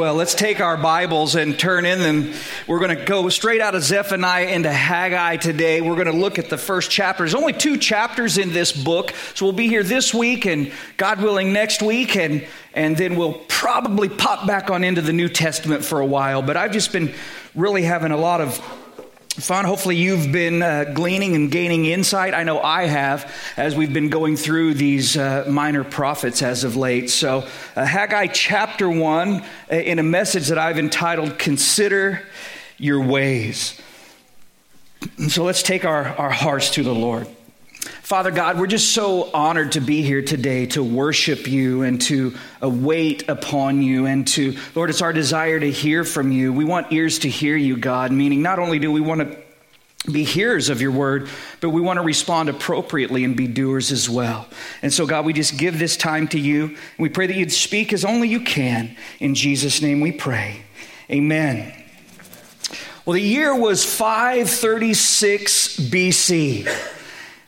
Well, let's take our Bibles and turn in them. We're going to go straight out of Zephaniah into Haggai today. We're going to look at the first chapter. There's only two chapters in this book, so we'll be here this week and God willing next week, and, and then we'll probably pop back on into the New Testament for a while. But I've just been really having a lot of fun. Hopefully, you've been uh, gleaning and gaining insight. I know I have as we've been going through these uh, minor prophets as of late. So, uh, Haggai chapter 1, uh, in a message that I've entitled Consider Your Ways. So, let's take our, our hearts to the Lord. Father God, we're just so honored to be here today to worship you and to wait upon you. And to, Lord, it's our desire to hear from you. We want ears to hear you, God, meaning not only do we want to be hearers of your word, but we want to respond appropriately and be doers as well. And so, God, we just give this time to you. We pray that you'd speak as only you can. In Jesus' name we pray. Amen. Well, the year was 536 BC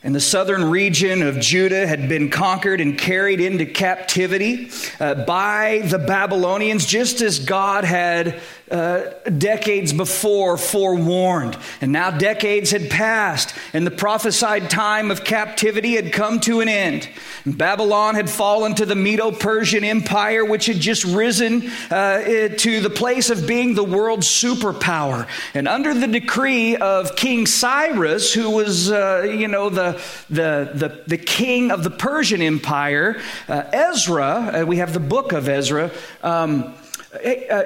and the southern region of Judah had been conquered and carried into captivity uh, by the Babylonians, just as God had uh, decades before forewarned. And now decades had passed, and the prophesied time of captivity had come to an end. And Babylon had fallen to the Medo Persian Empire, which had just risen uh, to the place of being the world's superpower. And under the decree of King Cyrus, who was, uh, you know, the, the, the, the, king of the Persian Empire, uh, Ezra, uh, we have the book of Ezra. Um, uh,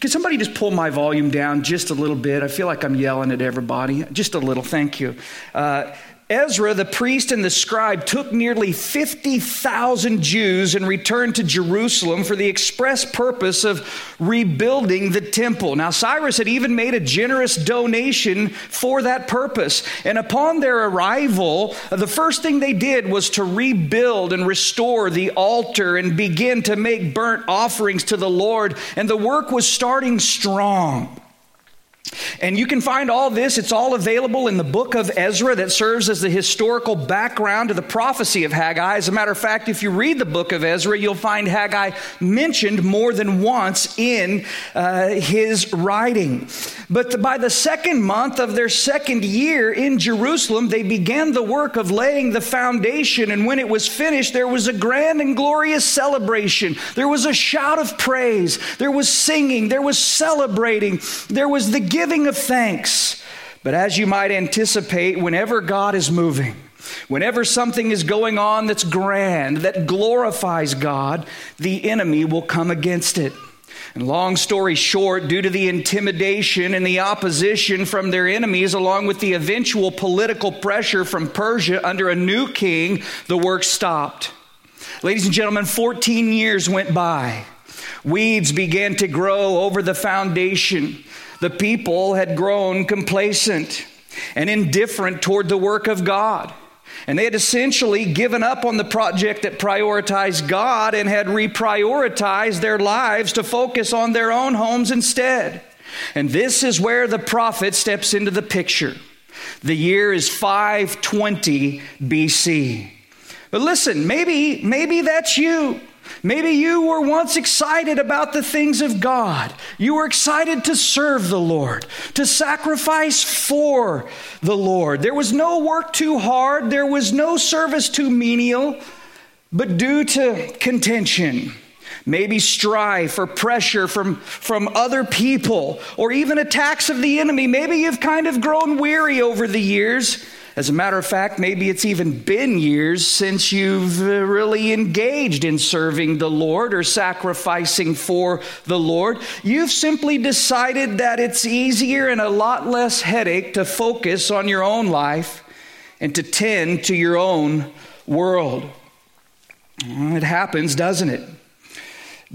could somebody just pull my volume down just a little bit? I feel like I'm yelling at everybody. Just a little, thank you. Uh, Ezra, the priest and the scribe, took nearly 50,000 Jews and returned to Jerusalem for the express purpose of rebuilding the temple. Now, Cyrus had even made a generous donation for that purpose. And upon their arrival, the first thing they did was to rebuild and restore the altar and begin to make burnt offerings to the Lord. And the work was starting strong. And you can find all this, it's all available in the book of Ezra that serves as the historical background to the prophecy of Haggai. As a matter of fact, if you read the book of Ezra, you'll find Haggai mentioned more than once in uh, his writing. But by the second month of their second year in Jerusalem, they began the work of laying the foundation. And when it was finished, there was a grand and glorious celebration. There was a shout of praise, there was singing, there was celebrating, there was the giving of thanks. But as you might anticipate, whenever God is moving, Whenever something is going on that's grand, that glorifies God, the enemy will come against it. And long story short, due to the intimidation and the opposition from their enemies, along with the eventual political pressure from Persia under a new king, the work stopped. Ladies and gentlemen, 14 years went by. Weeds began to grow over the foundation the people had grown complacent and indifferent toward the work of God. And they had essentially given up on the project that prioritized God and had reprioritized their lives to focus on their own homes instead. And this is where the prophet steps into the picture. The year is 520 BC. But listen, maybe maybe that's you. Maybe you were once excited about the things of God. You were excited to serve the Lord, to sacrifice for the Lord. There was no work too hard, there was no service too menial, but due to contention, maybe strife or pressure from, from other people, or even attacks of the enemy, maybe you've kind of grown weary over the years as a matter of fact, maybe it's even been years since you've uh, really engaged in serving the Lord or sacrificing for the Lord. You've simply decided that it's easier and a lot less headache to focus on your own life and to tend to your own world. It happens, doesn't it?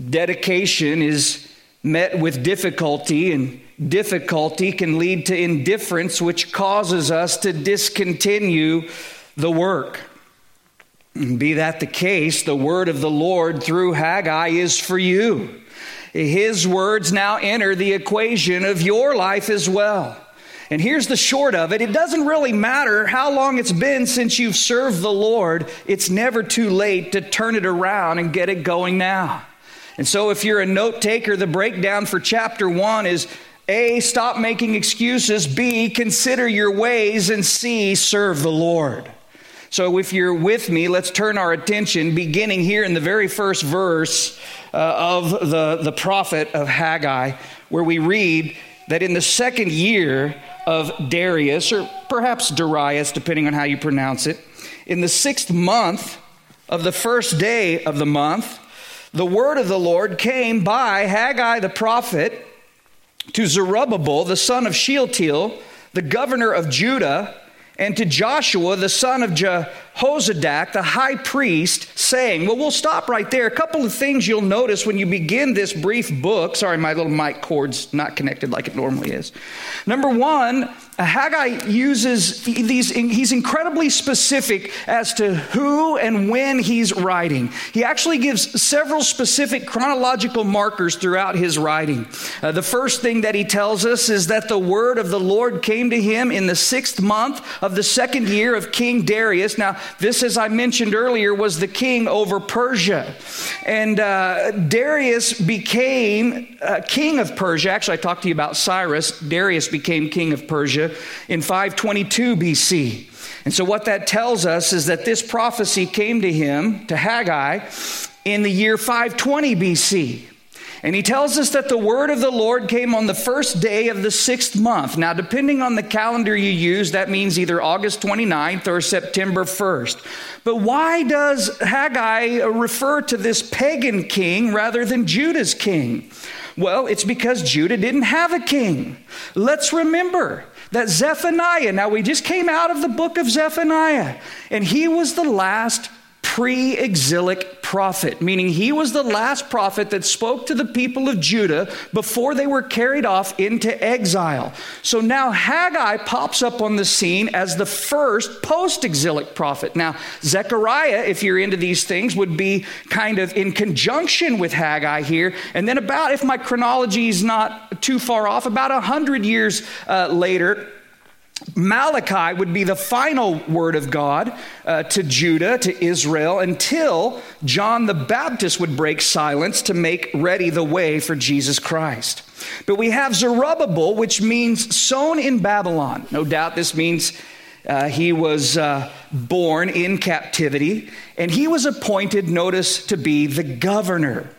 Dedication is met with difficulty and difficulty can lead to indifference, which causes us to discontinue the work. Be that the case, the word of the Lord through Haggai is for you. His words now enter the equation of your life as well. And here's the short of it it doesn't really matter how long it's been since you've served the Lord, it's never too late to turn it around and get it going now. And so, if you're a note taker, the breakdown for chapter one is A, stop making excuses, B, consider your ways, and C, serve the Lord. So, if you're with me, let's turn our attention, beginning here in the very first verse uh, of the, the prophet of Haggai, where we read that in the second year of Darius, or perhaps Darius, depending on how you pronounce it, in the sixth month of the first day of the month, the word of the Lord came by Haggai the prophet to Zerubbabel, the son of Shealtiel, the governor of Judah, and to Joshua, the son of Jehozadak, the high priest, saying, Well, we'll stop right there. A couple of things you'll notice when you begin this brief book. Sorry, my little mic cord's not connected like it normally is. Number one, Haggai uses these, he's incredibly specific as to who and when he's writing. He actually gives several specific chronological markers throughout his writing. Uh, the first thing that he tells us is that the word of the Lord came to him in the sixth month of the second year of King Darius. Now, this, as I mentioned earlier, was the king over Persia. And uh, Darius became uh, king of Persia. Actually, I talked to you about Cyrus. Darius became king of Persia in 522 BC. And so, what that tells us is that this prophecy came to him, to Haggai, in the year 520 BC. And he tells us that the word of the Lord came on the first day of the sixth month. Now, depending on the calendar you use, that means either August 29th or September 1st. But why does Haggai refer to this pagan king rather than Judah's king? Well, it's because Judah didn't have a king. Let's remember that Zephaniah, now we just came out of the book of Zephaniah, and he was the last pre exilic prophet, meaning he was the last prophet that spoke to the people of Judah before they were carried off into exile. So now Haggai pops up on the scene as the first post exilic prophet. Now, Zechariah, if you're into these things, would be kind of in conjunction with Haggai here. And then, about, if my chronology is not too far off, about a hundred years uh, later, Malachi would be the final word of God uh, to Judah, to Israel, until John the Baptist would break silence to make ready the way for Jesus Christ. But we have Zerubbabel, which means sown in Babylon. No doubt this means uh, he was uh, born in captivity, and he was appointed, notice, to be the governor,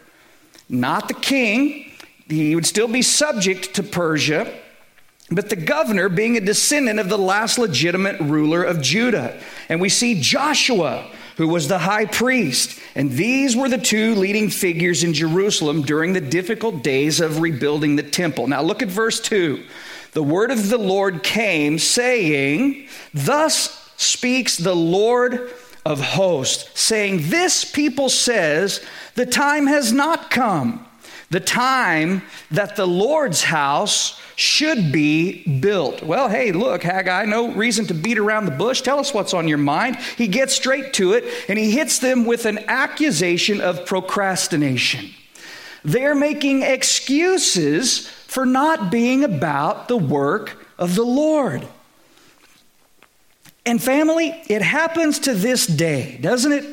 not the king. He would still be subject to Persia but the governor being a descendant of the last legitimate ruler of Judah. And we see Joshua, who was the high priest. And these were the two leading figures in Jerusalem during the difficult days of rebuilding the temple. Now look at verse 2. The word of the Lord came, saying, Thus speaks the Lord of hosts, saying, This people says, The time has not come, the time that the Lord's house should be built. Well, hey, look, Haggai, no reason to beat around the bush. Tell us what's on your mind. He gets straight to it and he hits them with an accusation of procrastination. They're making excuses for not being about the work of the Lord. And family, it happens to this day, doesn't it?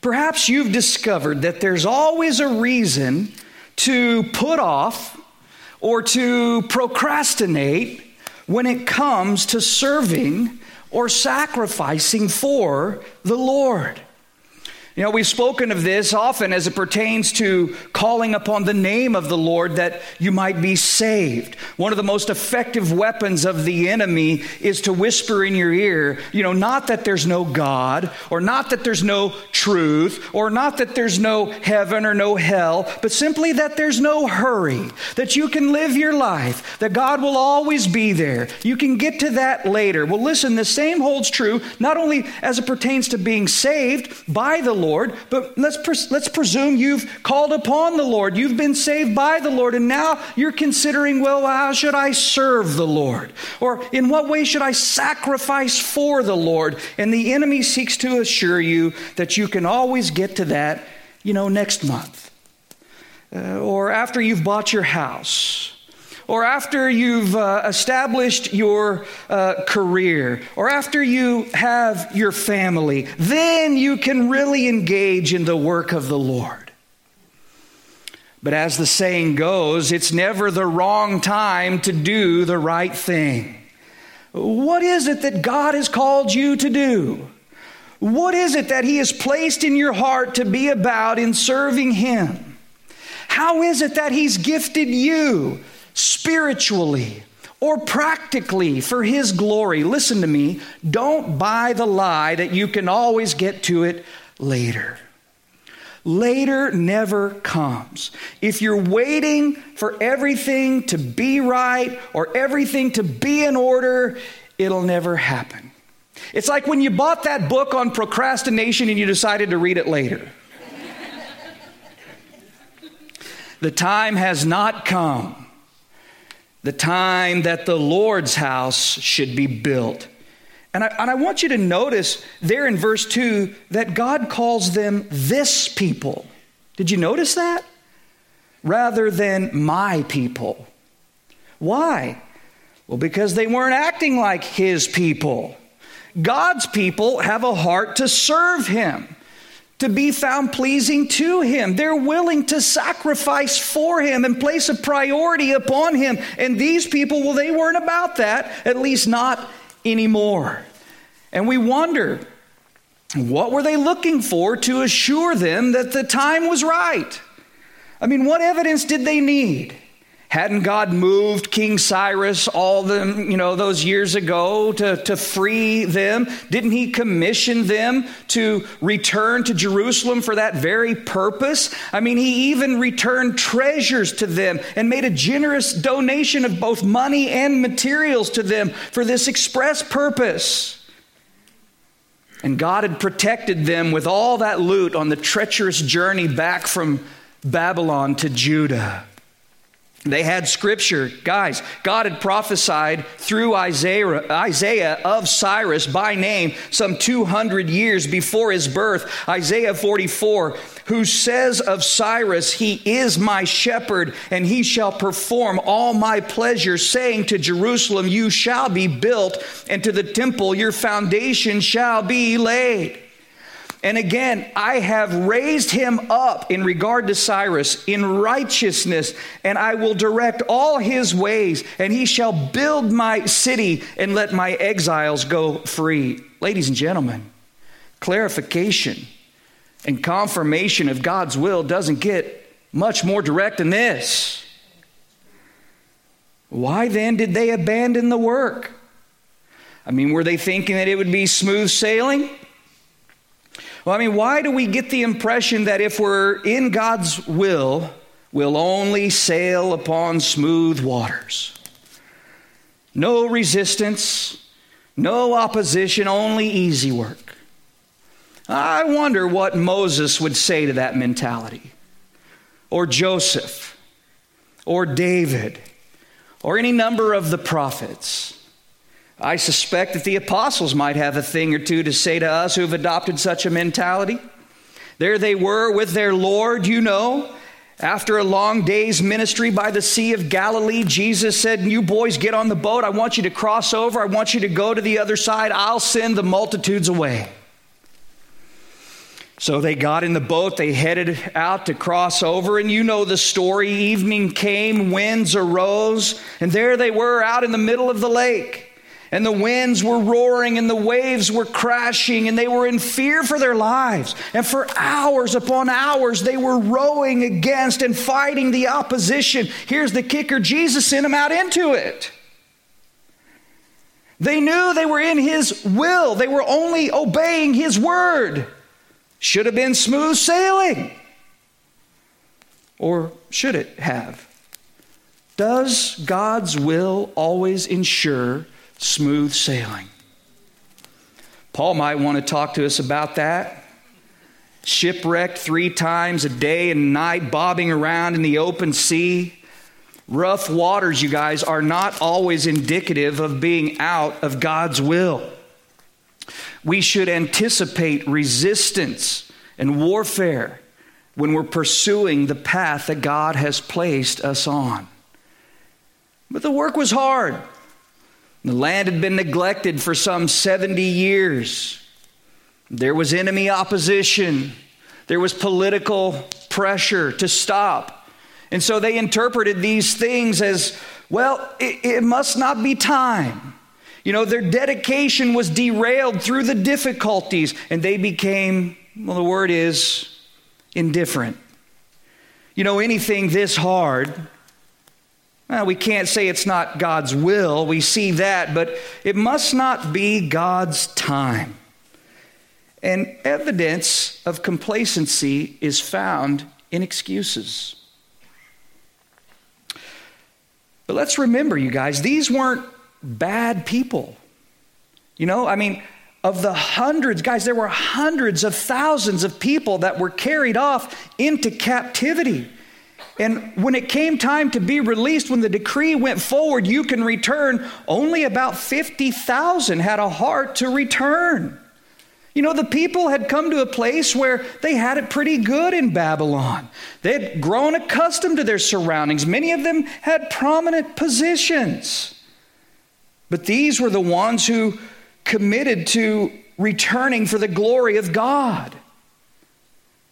Perhaps you've discovered that there's always a reason to put off or to procrastinate when it comes to serving or sacrificing for the Lord. You know, we've spoken of this often as it pertains to calling upon the name of the Lord that you might be saved. One of the most effective weapons of the enemy is to whisper in your ear, you know, not that there's no God, or not that there's no truth, or not that there's no heaven or no hell, but simply that there's no hurry, that you can live your life, that God will always be there. You can get to that later. Well, listen, the same holds true not only as it pertains to being saved by the Lord, but let's, pres- let's presume you've called upon the Lord. You've been saved by the Lord, and now you're considering, well, how should I serve the Lord? Or in what way should I sacrifice for the Lord? And the enemy seeks to assure you that you can always get to that, you know, next month. Uh, or after you've bought your house or after you've uh, established your uh, career, or after you have your family, then you can really engage in the work of the Lord. But as the saying goes, it's never the wrong time to do the right thing. What is it that God has called you to do? What is it that He has placed in your heart to be about in serving Him? How is it that He's gifted you spiritually or practically for His glory? Listen to me. Don't buy the lie that you can always get to it later. Later never comes. If you're waiting for everything to be right or everything to be in order, it'll never happen. It's like when you bought that book on procrastination and you decided to read it later. the time has not come. The time that the Lord's house should be built. And I, and I want you to notice there in verse 2 that God calls them this people. Did you notice that? Rather than my people. Why? Well, because they weren't acting like his people. God's people have a heart to serve him, to be found pleasing to him. They're willing to sacrifice for him and place a priority upon him. And these people, well, they weren't about that, at least not anymore. And we wonder, what were they looking for to assure them that the time was right? I mean, what evidence did they need? Hadn't God moved King Cyrus all the, you know, those years ago to, to free them? Didn't he commission them to return to Jerusalem for that very purpose? I mean, he even returned treasures to them and made a generous donation of both money and materials to them for this express purpose. And God had protected them with all that loot on the treacherous journey back from Babylon to Judah. They had scripture. Guys, God had prophesied through Isaiah, Isaiah of Cyrus by name some 200 years before his birth. Isaiah 44, who says of Cyrus, He is my shepherd, and he shall perform all my pleasure, saying to Jerusalem, You shall be built, and to the temple, Your foundation shall be laid. And again, I have raised him up in regard to Cyrus in righteousness, and I will direct all his ways, and he shall build my city and let my exiles go free. Ladies and gentlemen, clarification and confirmation of God's will doesn't get much more direct than this. Why then did they abandon the work? I mean, were they thinking that it would be smooth sailing? Well, I mean, why do we get the impression that if we're in God's will, we'll only sail upon smooth waters? No resistance, no opposition, only easy work. I wonder what Moses would say to that mentality, or Joseph, or David, or any number of the prophets. I suspect that the apostles might have a thing or two to say to us who've adopted such a mentality. There they were with their Lord, you know. After a long day's ministry by the Sea of Galilee, Jesus said, You boys get on the boat. I want you to cross over. I want you to go to the other side. I'll send the multitudes away. So they got in the boat, they headed out to cross over, and you know the story. Evening came, winds arose, and there they were out in the middle of the lake. And the winds were roaring and the waves were crashing and they were in fear for their lives. And for hours upon hours, they were rowing against and fighting the opposition. Here's the kicker Jesus sent them out into it. They knew they were in His will, they were only obeying His word. Should have been smooth sailing. Or should it have? Does God's will always ensure? Smooth sailing. Paul might want to talk to us about that. Shipwrecked three times a day and night, bobbing around in the open sea. Rough waters, you guys, are not always indicative of being out of God's will. We should anticipate resistance and warfare when we're pursuing the path that God has placed us on. But the work was hard. The land had been neglected for some 70 years. There was enemy opposition. There was political pressure to stop. And so they interpreted these things as, well, it, it must not be time. You know, their dedication was derailed through the difficulties, and they became, well, the word is indifferent. You know, anything this hard, well, we can't say it's not God's will. We see that, but it must not be God's time. And evidence of complacency is found in excuses. But let's remember, you guys, these weren't bad people. You know, I mean, of the hundreds, guys, there were hundreds of thousands of people that were carried off into captivity. And when it came time to be released, when the decree went forward, you can return, only about 50,000 had a heart to return. You know, the people had come to a place where they had it pretty good in Babylon. They had grown accustomed to their surroundings. Many of them had prominent positions. But these were the ones who committed to returning for the glory of God.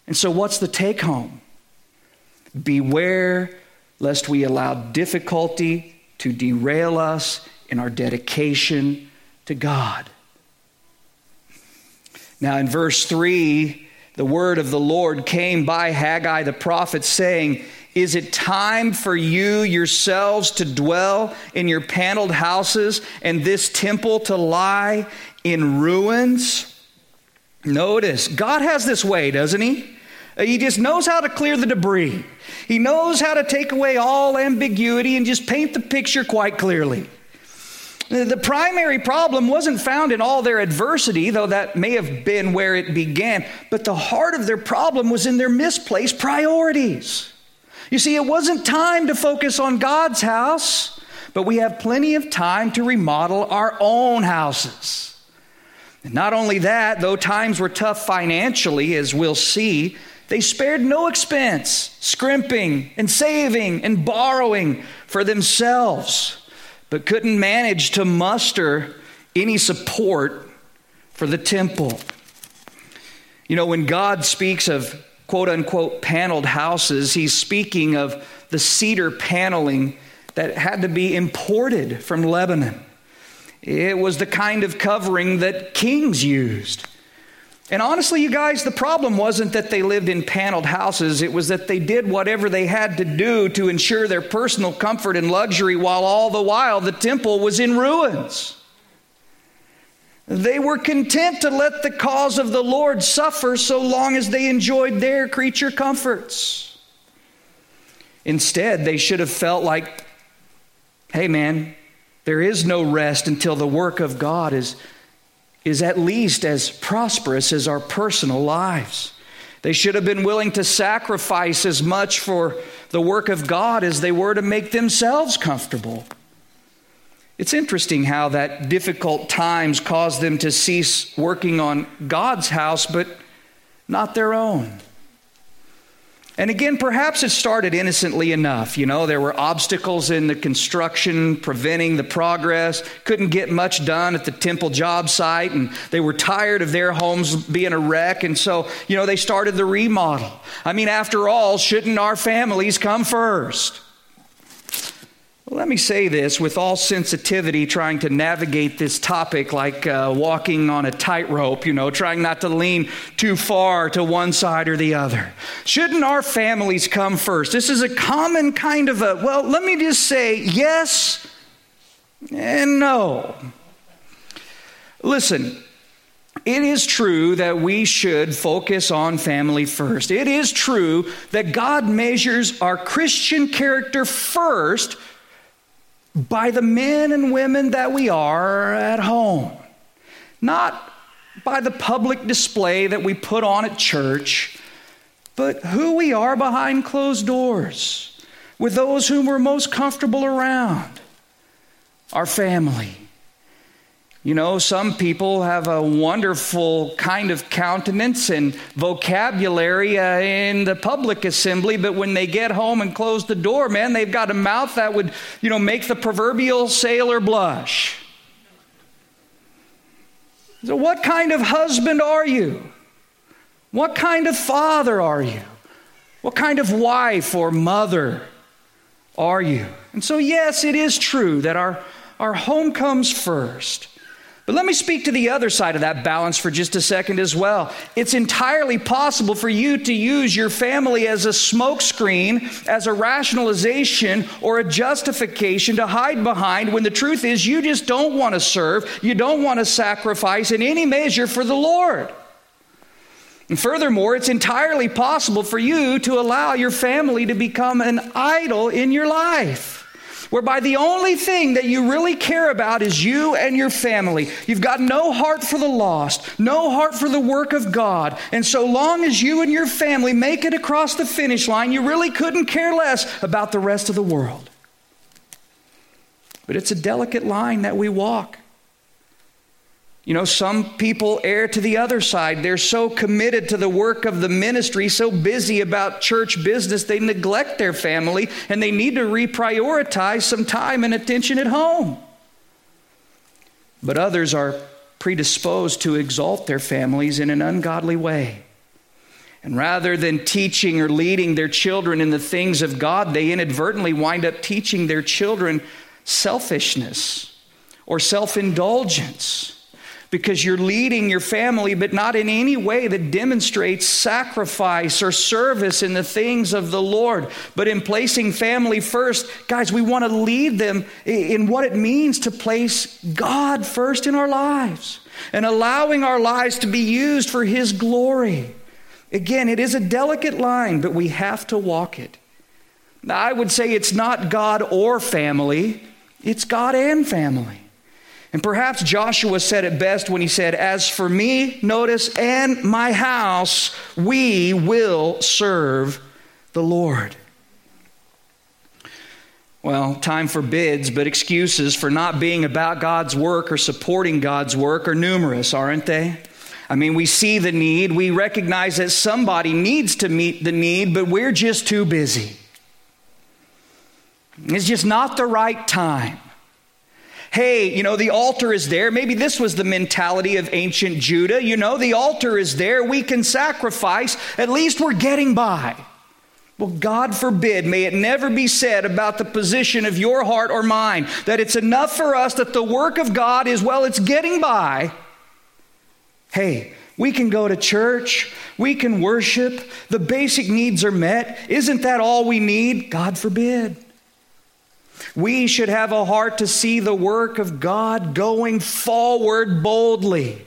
And so, what's the take home? Beware lest we allow difficulty to derail us in our dedication to God. Now, in verse 3, the word of the Lord came by Haggai the prophet, saying, Is it time for you yourselves to dwell in your paneled houses and this temple to lie in ruins? Notice, God has this way, doesn't He? Uh, he just knows how to clear the debris. He knows how to take away all ambiguity and just paint the picture quite clearly. The primary problem wasn't found in all their adversity, though that may have been where it began, but the heart of their problem was in their misplaced priorities. You see, it wasn't time to focus on God's house, but we have plenty of time to remodel our own houses. And not only that, though times were tough financially, as we'll see, they spared no expense, scrimping and saving and borrowing for themselves but couldn't manage to muster any support for the temple. You know, when God speaks of quote unquote paneled houses, he's speaking of the cedar paneling that had to be imported from Lebanon. It was the kind of covering that kings used. And honestly, you guys, the problem wasn't that they lived in paneled houses. It was that they did whatever they had to do to ensure their personal comfort and luxury while all the while the temple was in ruins. They were content to let the cause of the Lord suffer so long as they enjoyed their creature comforts. Instead, they should have felt like, hey man, there is no rest until the work of God is is at least as prosperous as our personal lives. They should have been willing to sacrifice as much for the work of God as they were to make themselves comfortable. It's interesting how that difficult times caused them to cease working on God's house, but not their own. And again, perhaps it started innocently enough. You know, there were obstacles in the construction preventing the progress, couldn't get much done at the temple job site, and they were tired of their homes being a wreck. And so, you know, they started the remodel. I mean, after all, shouldn't our families come first? Let me say this with all sensitivity, trying to navigate this topic like uh, walking on a tightrope, you know, trying not to lean too far to one side or the other. Shouldn't our families come first? This is a common kind of a, well, let me just say yes and no. Listen, it is true that we should focus on family first. It is true that God measures our Christian character first by the men and women that we are at home, not by the public display that we put on at church, but who we are behind closed doors with those whom we're most comfortable around our family. You know, some people have a wonderful kind of countenance and vocabulary uh, in the public assembly, but when they get home and close the door, man, they've got a mouth that would, you know, make the proverbial sailor blush. So, what kind of husband are you? What kind of father are you? What kind of wife or mother are you? And so, yes, it is true that our, our home comes first. But let me speak to the other side of that balance for just a second as well. It's entirely possible for you to use your family as a smokescreen, as a rationalization, or a justification to hide behind when the truth is you just don't want to serve, you don't want to sacrifice in any measure for the Lord. And furthermore, it's entirely possible for you to allow your family to become an idol in your life whereby the only thing that you really care about is you and your family. You've got no heart for the lost, no heart for the work of God. And so long as you and your family make it across the finish line, you really couldn't care less about the rest of the world. But it's a delicate line that we walk. You know, some people err to the other side. They're so committed to the work of the ministry, so busy about church business, they neglect their family and they need to reprioritize some time and attention at home. But others are predisposed to exalt their families in an ungodly way. And rather than teaching or leading their children in the things of God, they inadvertently wind up teaching their children selfishness or self indulgence because you're leading your family, but not in any way that demonstrates sacrifice or service in the things of the Lord, but in placing family first. Guys, we want to lead them in what it means to place God first in our lives and allowing our lives to be used for His glory. Again, it is a delicate line, but we have to walk it. Now, I would say it's not God or family, it's God and family. And perhaps Joshua said it best when he said, As for me, notice, and my house, we will serve the Lord. Well, time forbids, but excuses for not being about God's work or supporting God's work are numerous, aren't they? I mean, we see the need, we recognize that somebody needs to meet the need, but we're just too busy. It's just not the right time hey, you know, the altar is there. Maybe this was the mentality of ancient Judah. You know, the altar is there. We can sacrifice. At least we're getting by. Well, God forbid, may it never be said about the position of your heart or mine that it's enough for us that the work of God is, well, it's getting by. Hey, we can go to church, we can worship, the basic needs are met. Isn't that all we need? God forbid. We should have a heart to see the work of God going forward boldly,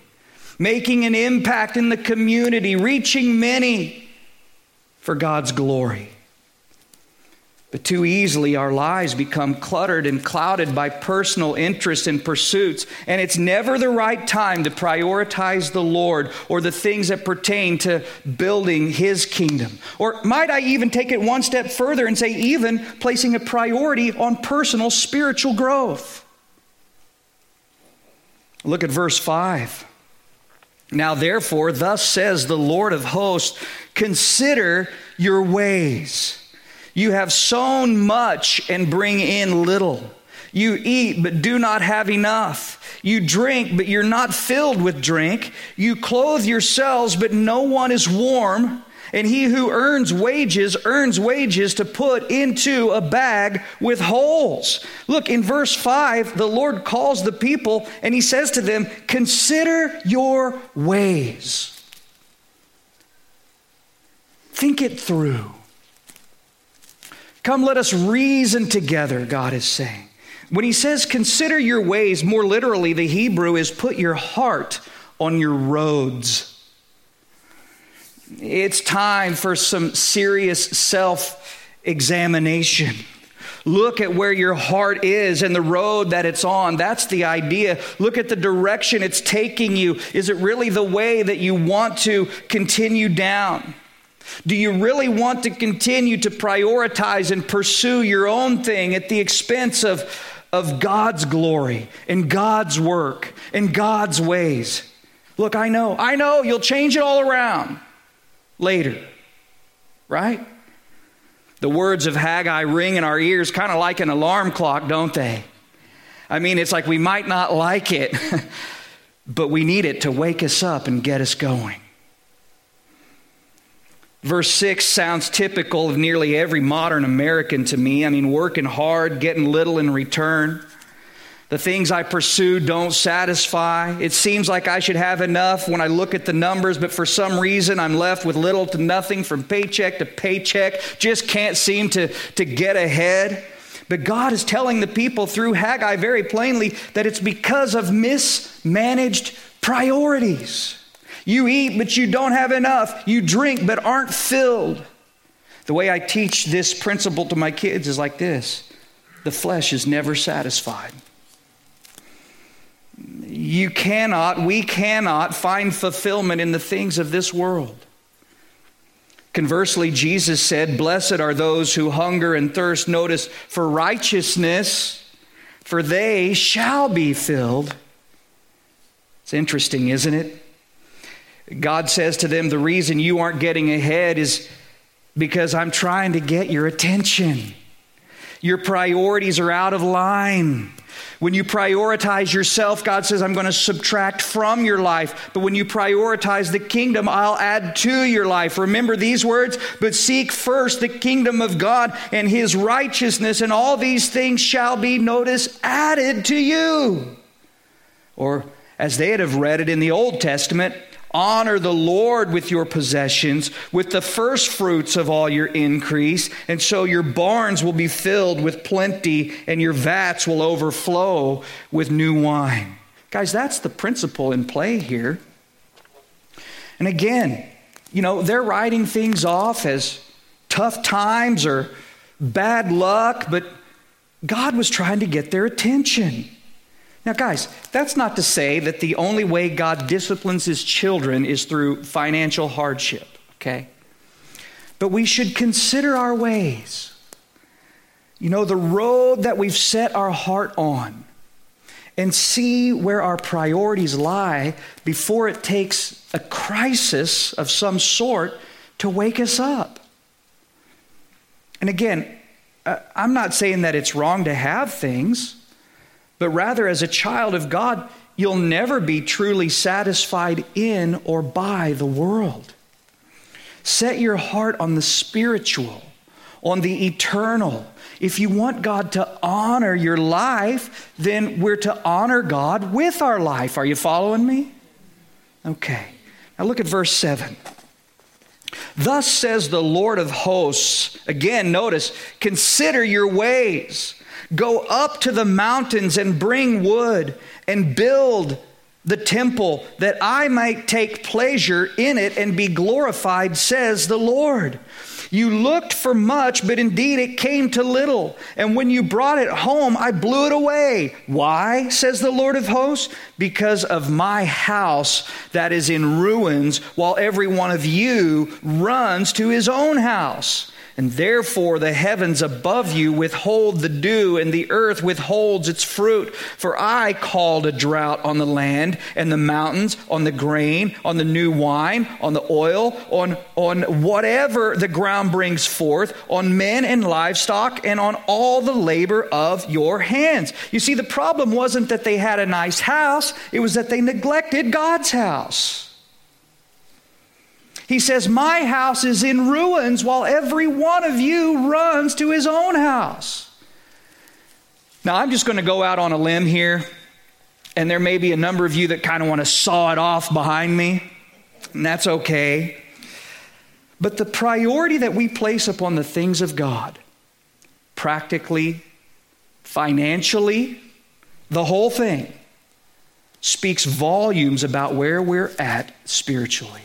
making an impact in the community, reaching many for God's glory. But too easily, our lives become cluttered and clouded by personal interests and pursuits, and it's never the right time to prioritize the Lord or the things that pertain to building His kingdom. Or might I even take it one step further and say, even placing a priority on personal spiritual growth? Look at verse 5. Now, therefore, thus says the Lord of hosts, consider your ways. You have sown much and bring in little. You eat, but do not have enough. You drink, but you're not filled with drink. You clothe yourselves, but no one is warm. And he who earns wages earns wages to put into a bag with holes. Look, in verse 5, the Lord calls the people and he says to them, Consider your ways. Think it through. Come, let us reason together, God is saying. When he says consider your ways, more literally, the Hebrew is put your heart on your roads. It's time for some serious self examination. Look at where your heart is and the road that it's on. That's the idea. Look at the direction it's taking you. Is it really the way that you want to continue down? Do you really want to continue to prioritize and pursue your own thing at the expense of, of God's glory and God's work and God's ways? Look, I know, I know you'll change it all around later, right? The words of Haggai ring in our ears kind of like an alarm clock, don't they? I mean, it's like we might not like it, but we need it to wake us up and get us going. Verse 6 sounds typical of nearly every modern American to me. I mean, working hard, getting little in return. The things I pursue don't satisfy. It seems like I should have enough when I look at the numbers, but for some reason I'm left with little to nothing from paycheck to paycheck. Just can't seem to, to get ahead. But God is telling the people through Haggai very plainly that it's because of mismanaged priorities. You eat, but you don't have enough. You drink, but aren't filled. The way I teach this principle to my kids is like this the flesh is never satisfied. You cannot, we cannot find fulfillment in the things of this world. Conversely, Jesus said, Blessed are those who hunger and thirst, notice, for righteousness, for they shall be filled. It's interesting, isn't it? God says to them, The reason you aren't getting ahead is because I'm trying to get your attention. Your priorities are out of line. When you prioritize yourself, God says, I'm going to subtract from your life. But when you prioritize the kingdom, I'll add to your life. Remember these words? But seek first the kingdom of God and his righteousness, and all these things shall be, notice, added to you. Or as they'd have read it in the Old Testament, Honor the Lord with your possessions, with the first fruits of all your increase, and so your barns will be filled with plenty, and your vats will overflow with new wine. Guys, that's the principle in play here. And again, you know, they're writing things off as tough times or bad luck, but God was trying to get their attention. Now, guys, that's not to say that the only way God disciplines his children is through financial hardship, okay? But we should consider our ways. You know, the road that we've set our heart on and see where our priorities lie before it takes a crisis of some sort to wake us up. And again, uh, I'm not saying that it's wrong to have things but rather as a child of God, you'll never be truly satisfied in or by the world. Set your heart on the spiritual, on the eternal. If you want God to honor your life, then we're to honor God with our life. Are you following me? Okay. Now look at verse 7. Thus says the Lord of hosts. Again, notice, consider your ways. Go up to the mountains and bring wood and build the temple that I might take pleasure in it and be glorified, says the Lord. You looked for much, but indeed it came to little. And when you brought it home, I blew it away. Why, says the Lord of hosts? Because of my house that is in ruins, while every one of you runs to his own house. And therefore, the heavens above you withhold the dew, and the earth withholds its fruit. For I called a drought on the land and the mountains, on the grain, on the new wine, on the oil, on, on whatever the ground brings forth, on men and livestock, and on all the labor of your hands. You see, the problem wasn't that they had a nice house, it was that they neglected God's house. He says, My house is in ruins while every one of you runs to his own house. Now, I'm just going to go out on a limb here, and there may be a number of you that kind of want to saw it off behind me, and that's okay. But the priority that we place upon the things of God, practically, financially, the whole thing, speaks volumes about where we're at spiritually.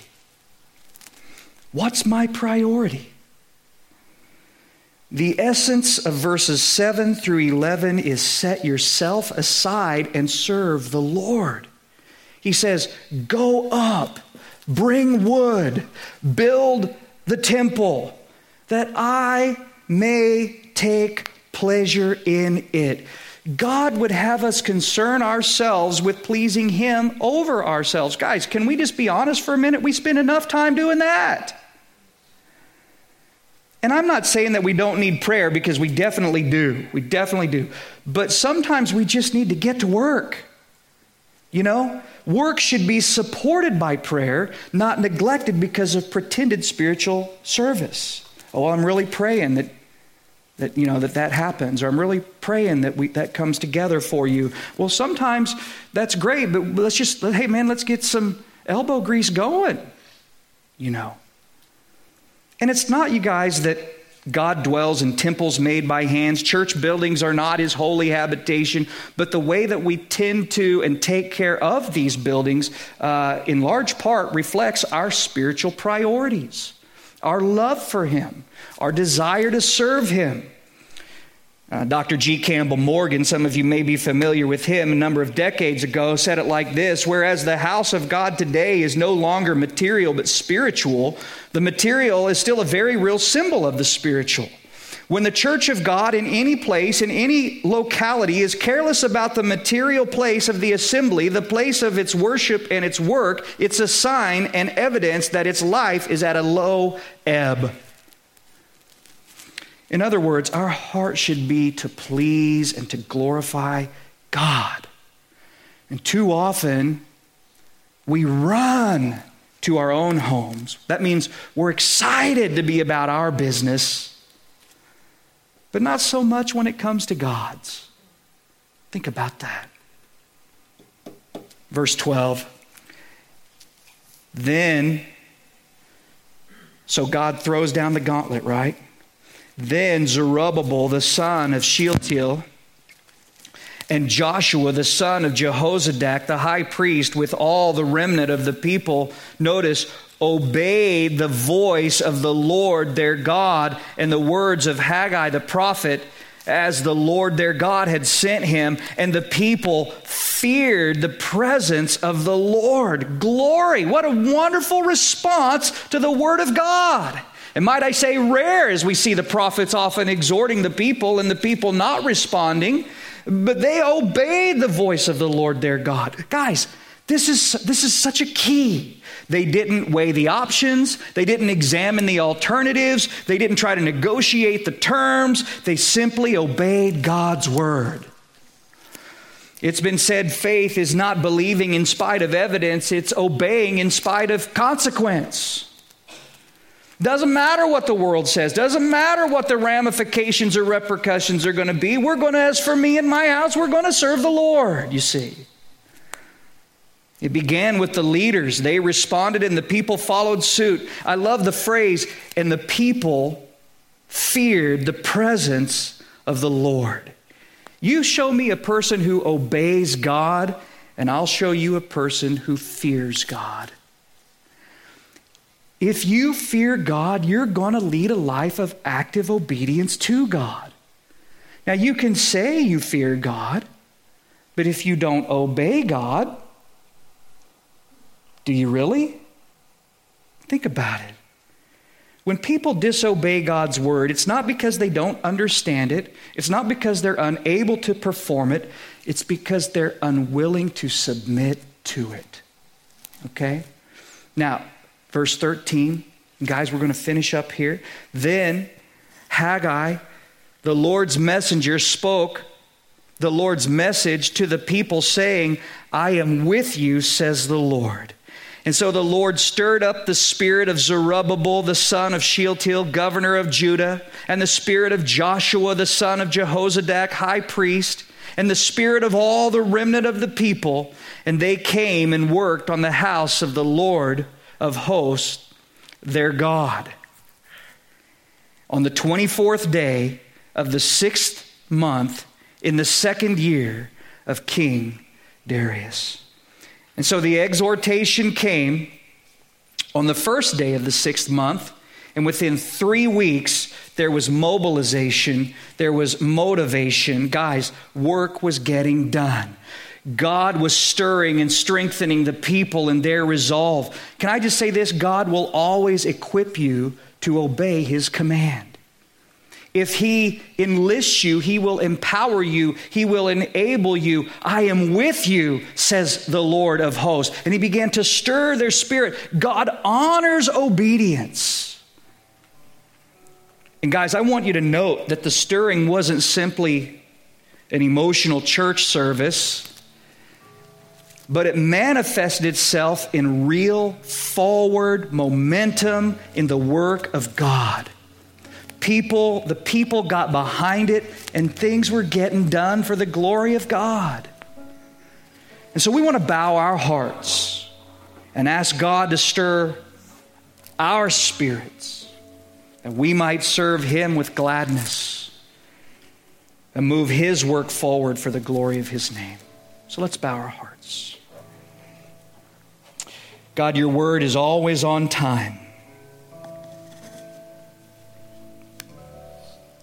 What's my priority? The essence of verses 7 through 11 is set yourself aside and serve the Lord. He says, Go up, bring wood, build the temple, that I may take pleasure in it. God would have us concern ourselves with pleasing Him over ourselves. Guys, can we just be honest for a minute? We spend enough time doing that. And I'm not saying that we don't need prayer because we definitely do. We definitely do. But sometimes we just need to get to work. You know, work should be supported by prayer, not neglected because of pretended spiritual service. Oh, I'm really praying that that you know that that happens or i'm really praying that we that comes together for you well sometimes that's great but let's just hey man let's get some elbow grease going you know and it's not you guys that God dwells in temples made by hands. Church buildings are not his holy habitation, but the way that we tend to and take care of these buildings, uh, in large part, reflects our spiritual priorities, our love for him, our desire to serve him. Uh, Dr. G. Campbell Morgan, some of you may be familiar with him, a number of decades ago, said it like this Whereas the house of God today is no longer material but spiritual, the material is still a very real symbol of the spiritual. When the church of God in any place, in any locality, is careless about the material place of the assembly, the place of its worship and its work, it's a sign and evidence that its life is at a low ebb. In other words, our heart should be to please and to glorify God. And too often, we run to our own homes. That means we're excited to be about our business, but not so much when it comes to God's. Think about that. Verse 12. Then, so God throws down the gauntlet, right? Then Zerubbabel, the son of Shealtiel, and Joshua, the son of Jehozadak, the high priest, with all the remnant of the people, notice, obeyed the voice of the Lord their God and the words of Haggai the prophet as the Lord their God had sent him, and the people feared the presence of the Lord. Glory! What a wonderful response to the Word of God. And might I say, rare as we see the prophets often exhorting the people and the people not responding, but they obeyed the voice of the Lord their God. Guys, this is, this is such a key. They didn't weigh the options. They didn't examine the alternatives. They didn't try to negotiate the terms. They simply obeyed God's word. It's been said faith is not believing in spite of evidence, it's obeying in spite of consequence. Doesn't matter what the world says, doesn't matter what the ramifications or repercussions are going to be. We're going to, as for me and my house, we're going to serve the Lord, you see. It began with the leaders. They responded and the people followed suit. I love the phrase, and the people feared the presence of the Lord. You show me a person who obeys God, and I'll show you a person who fears God. If you fear God, you're going to lead a life of active obedience to God. Now, you can say you fear God, but if you don't obey God, do you really? Think about it. When people disobey God's word, it's not because they don't understand it, it's not because they're unable to perform it, it's because they're unwilling to submit to it. Okay? Now, Verse 13, guys, we're going to finish up here. Then Haggai, the Lord's messenger, spoke the Lord's message to the people, saying, I am with you, says the Lord. And so the Lord stirred up the spirit of Zerubbabel, the son of Shealtiel, governor of Judah, and the spirit of Joshua, the son of Jehozadak, high priest, and the spirit of all the remnant of the people. And they came and worked on the house of the Lord of hosts, their God. On the 24th day of the sixth month in the second year of King Darius. And so the exhortation came on the first day of the sixth month, and within three weeks, there was mobilization, there was motivation. Guys, work was getting done. God was stirring and strengthening the people in their resolve. Can I just say this? God will always equip you to obey his command. If he enlists you, he will empower you, he will enable you. I am with you, says the Lord of hosts. And he began to stir their spirit. God honors obedience. And guys, I want you to note that the stirring wasn't simply an emotional church service but it manifested itself in real forward momentum in the work of God. People, the people got behind it, and things were getting done for the glory of God. And so we want to bow our hearts and ask God to stir our spirits that we might serve Him with gladness and move His work forward for the glory of His name. So let's bow our hearts. God, your word is always on time.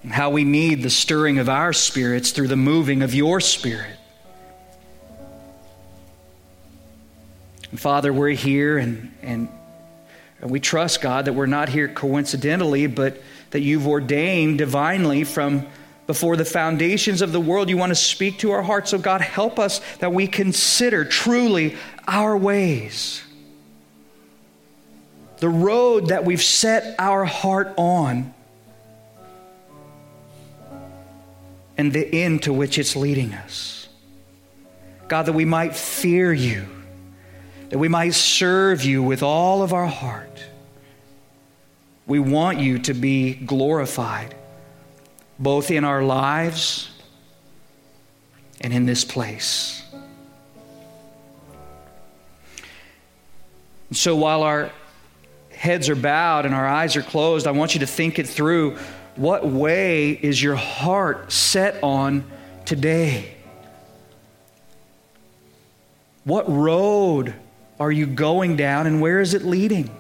And how we need the stirring of our spirits through the moving of your spirit. And Father, we're here and, and, and we trust, God, that we're not here coincidentally, but that you've ordained divinely from before the foundations of the world. You want to speak to our hearts. So, God, help us that we consider truly our ways the road that we've set our heart on, and the end to which it's leading us. God, that we might fear you, that we might serve you with all of our heart. We want you to be glorified, both in our lives and in this place. And so while our heads are bowed and our eyes are closed, I want you to think it through. What way is your heart set on today? What road are you going down and where is it leading?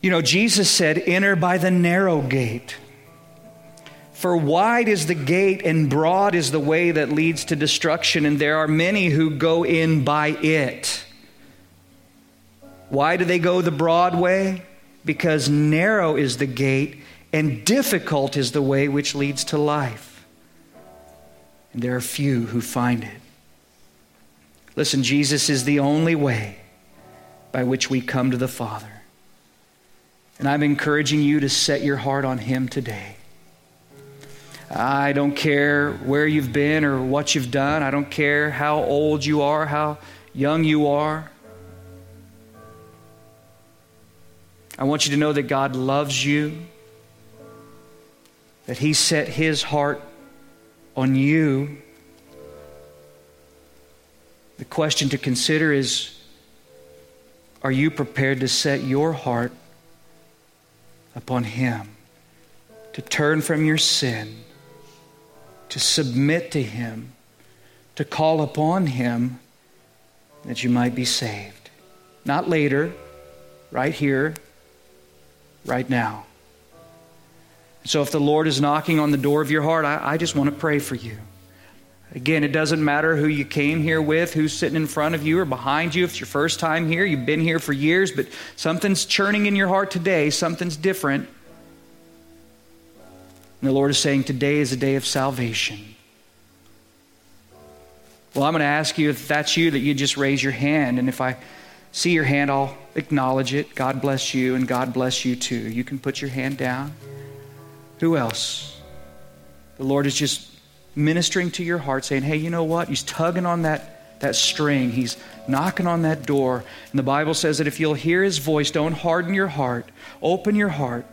You know, Jesus said, Enter by the narrow gate. For wide is the gate and broad is the way that leads to destruction, and there are many who go in by it. Why do they go the broad way? Because narrow is the gate and difficult is the way which leads to life. And there are few who find it. Listen, Jesus is the only way by which we come to the Father. And I'm encouraging you to set your heart on Him today. I don't care where you've been or what you've done. I don't care how old you are, how young you are. I want you to know that God loves you, that He set His heart on you. The question to consider is Are you prepared to set your heart upon Him? To turn from your sin, to submit to Him, to call upon Him that you might be saved. Not later, right here, right now. So if the Lord is knocking on the door of your heart, I, I just want to pray for you. Again, it doesn't matter who you came here with, who's sitting in front of you or behind you. If it's your first time here, you've been here for years, but something's churning in your heart today, something's different. And the Lord is saying, Today is a day of salvation. Well, I'm going to ask you if that's you that you just raise your hand. And if I see your hand, I'll acknowledge it. God bless you, and God bless you too. You can put your hand down. Who else? The Lord is just ministering to your heart, saying, Hey, you know what? He's tugging on that, that string, He's knocking on that door. And the Bible says that if you'll hear His voice, don't harden your heart, open your heart,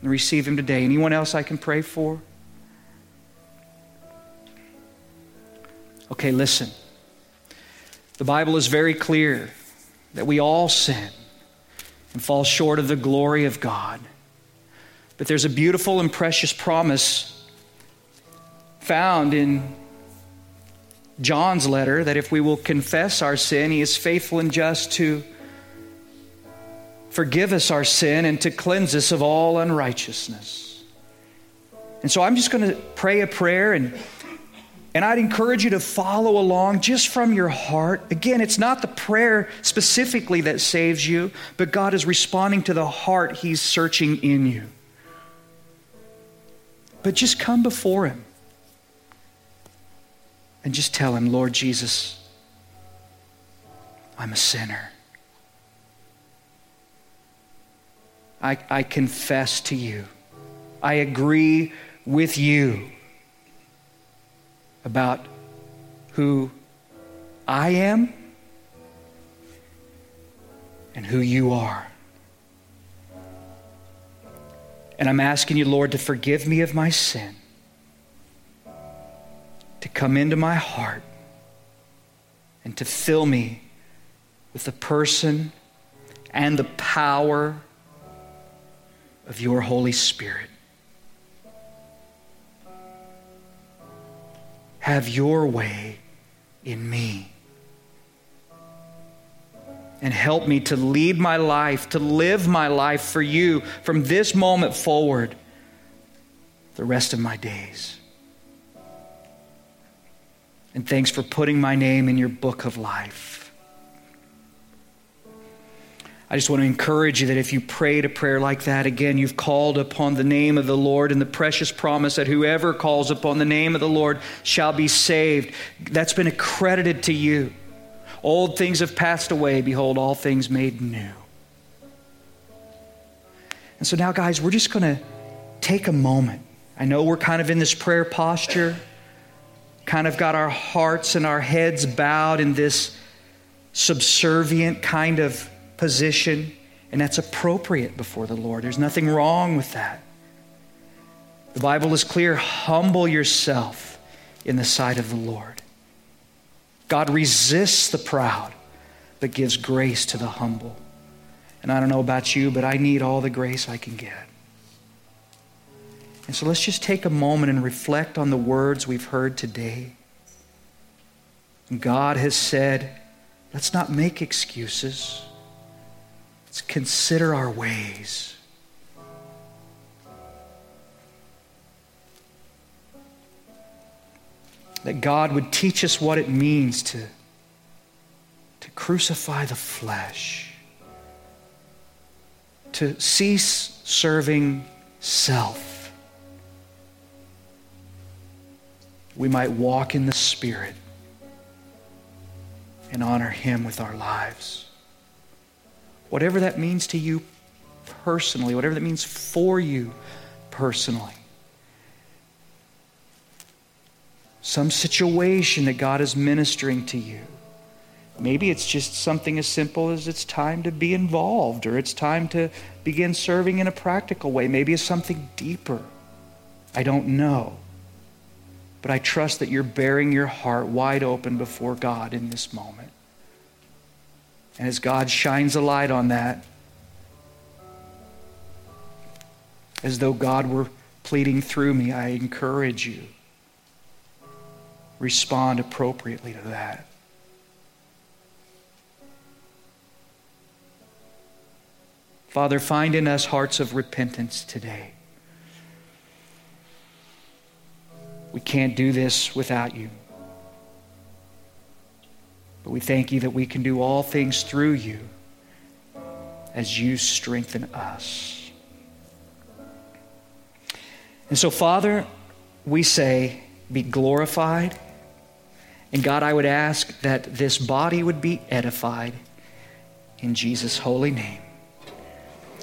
and receive Him today. Anyone else I can pray for? Okay, listen. The Bible is very clear that we all sin and fall short of the glory of God. But there's a beautiful and precious promise found in John's letter that if we will confess our sin, he is faithful and just to forgive us our sin and to cleanse us of all unrighteousness. And so I'm just going to pray a prayer and and I'd encourage you to follow along just from your heart. Again, it's not the prayer specifically that saves you, but God is responding to the heart He's searching in you. But just come before Him and just tell Him, Lord Jesus, I'm a sinner. I, I confess to you. I agree with you about who I am and who you are. And I'm asking you, Lord, to forgive me of my sin, to come into my heart, and to fill me with the person and the power of your Holy Spirit. Have your way in me. And help me to lead my life, to live my life for you from this moment forward, the rest of my days. And thanks for putting my name in your book of life. I just want to encourage you that if you prayed a prayer like that, again, you've called upon the name of the Lord and the precious promise that whoever calls upon the name of the Lord shall be saved. That's been accredited to you. Old things have passed away. Behold, all things made new. And so now, guys, we're just going to take a moment. I know we're kind of in this prayer posture, kind of got our hearts and our heads bowed in this subservient kind of position, and that's appropriate before the Lord. There's nothing wrong with that. The Bible is clear humble yourself in the sight of the Lord. God resists the proud, but gives grace to the humble. And I don't know about you, but I need all the grace I can get. And so let's just take a moment and reflect on the words we've heard today. God has said, let's not make excuses. Let's consider our ways. That God would teach us what it means to, to crucify the flesh, to cease serving self. We might walk in the Spirit and honor Him with our lives. Whatever that means to you personally, whatever that means for you personally. Some situation that God is ministering to you. Maybe it's just something as simple as it's time to be involved or it's time to begin serving in a practical way. Maybe it's something deeper. I don't know. But I trust that you're baring your heart wide open before God in this moment. And as God shines a light on that, as though God were pleading through me, I encourage you. Respond appropriately to that. Father, find in us hearts of repentance today. We can't do this without you. But we thank you that we can do all things through you as you strengthen us. And so, Father, we say, be glorified. And God, I would ask that this body would be edified in Jesus' holy name.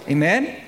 Amen.